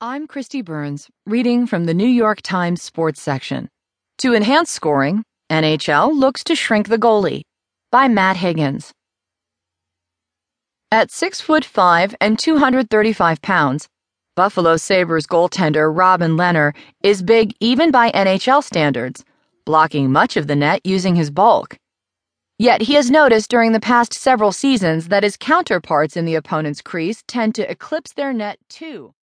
I'm Kristi Burns, reading from the New York Times sports section. To enhance scoring, NHL looks to shrink the goalie by Matt Higgins. At 6 foot 5 and 235 pounds, Buffalo Sabres goaltender Robin Lehner is big even by NHL standards, blocking much of the net using his bulk. Yet he has noticed during the past several seasons that his counterparts in the opponent's crease tend to eclipse their net too.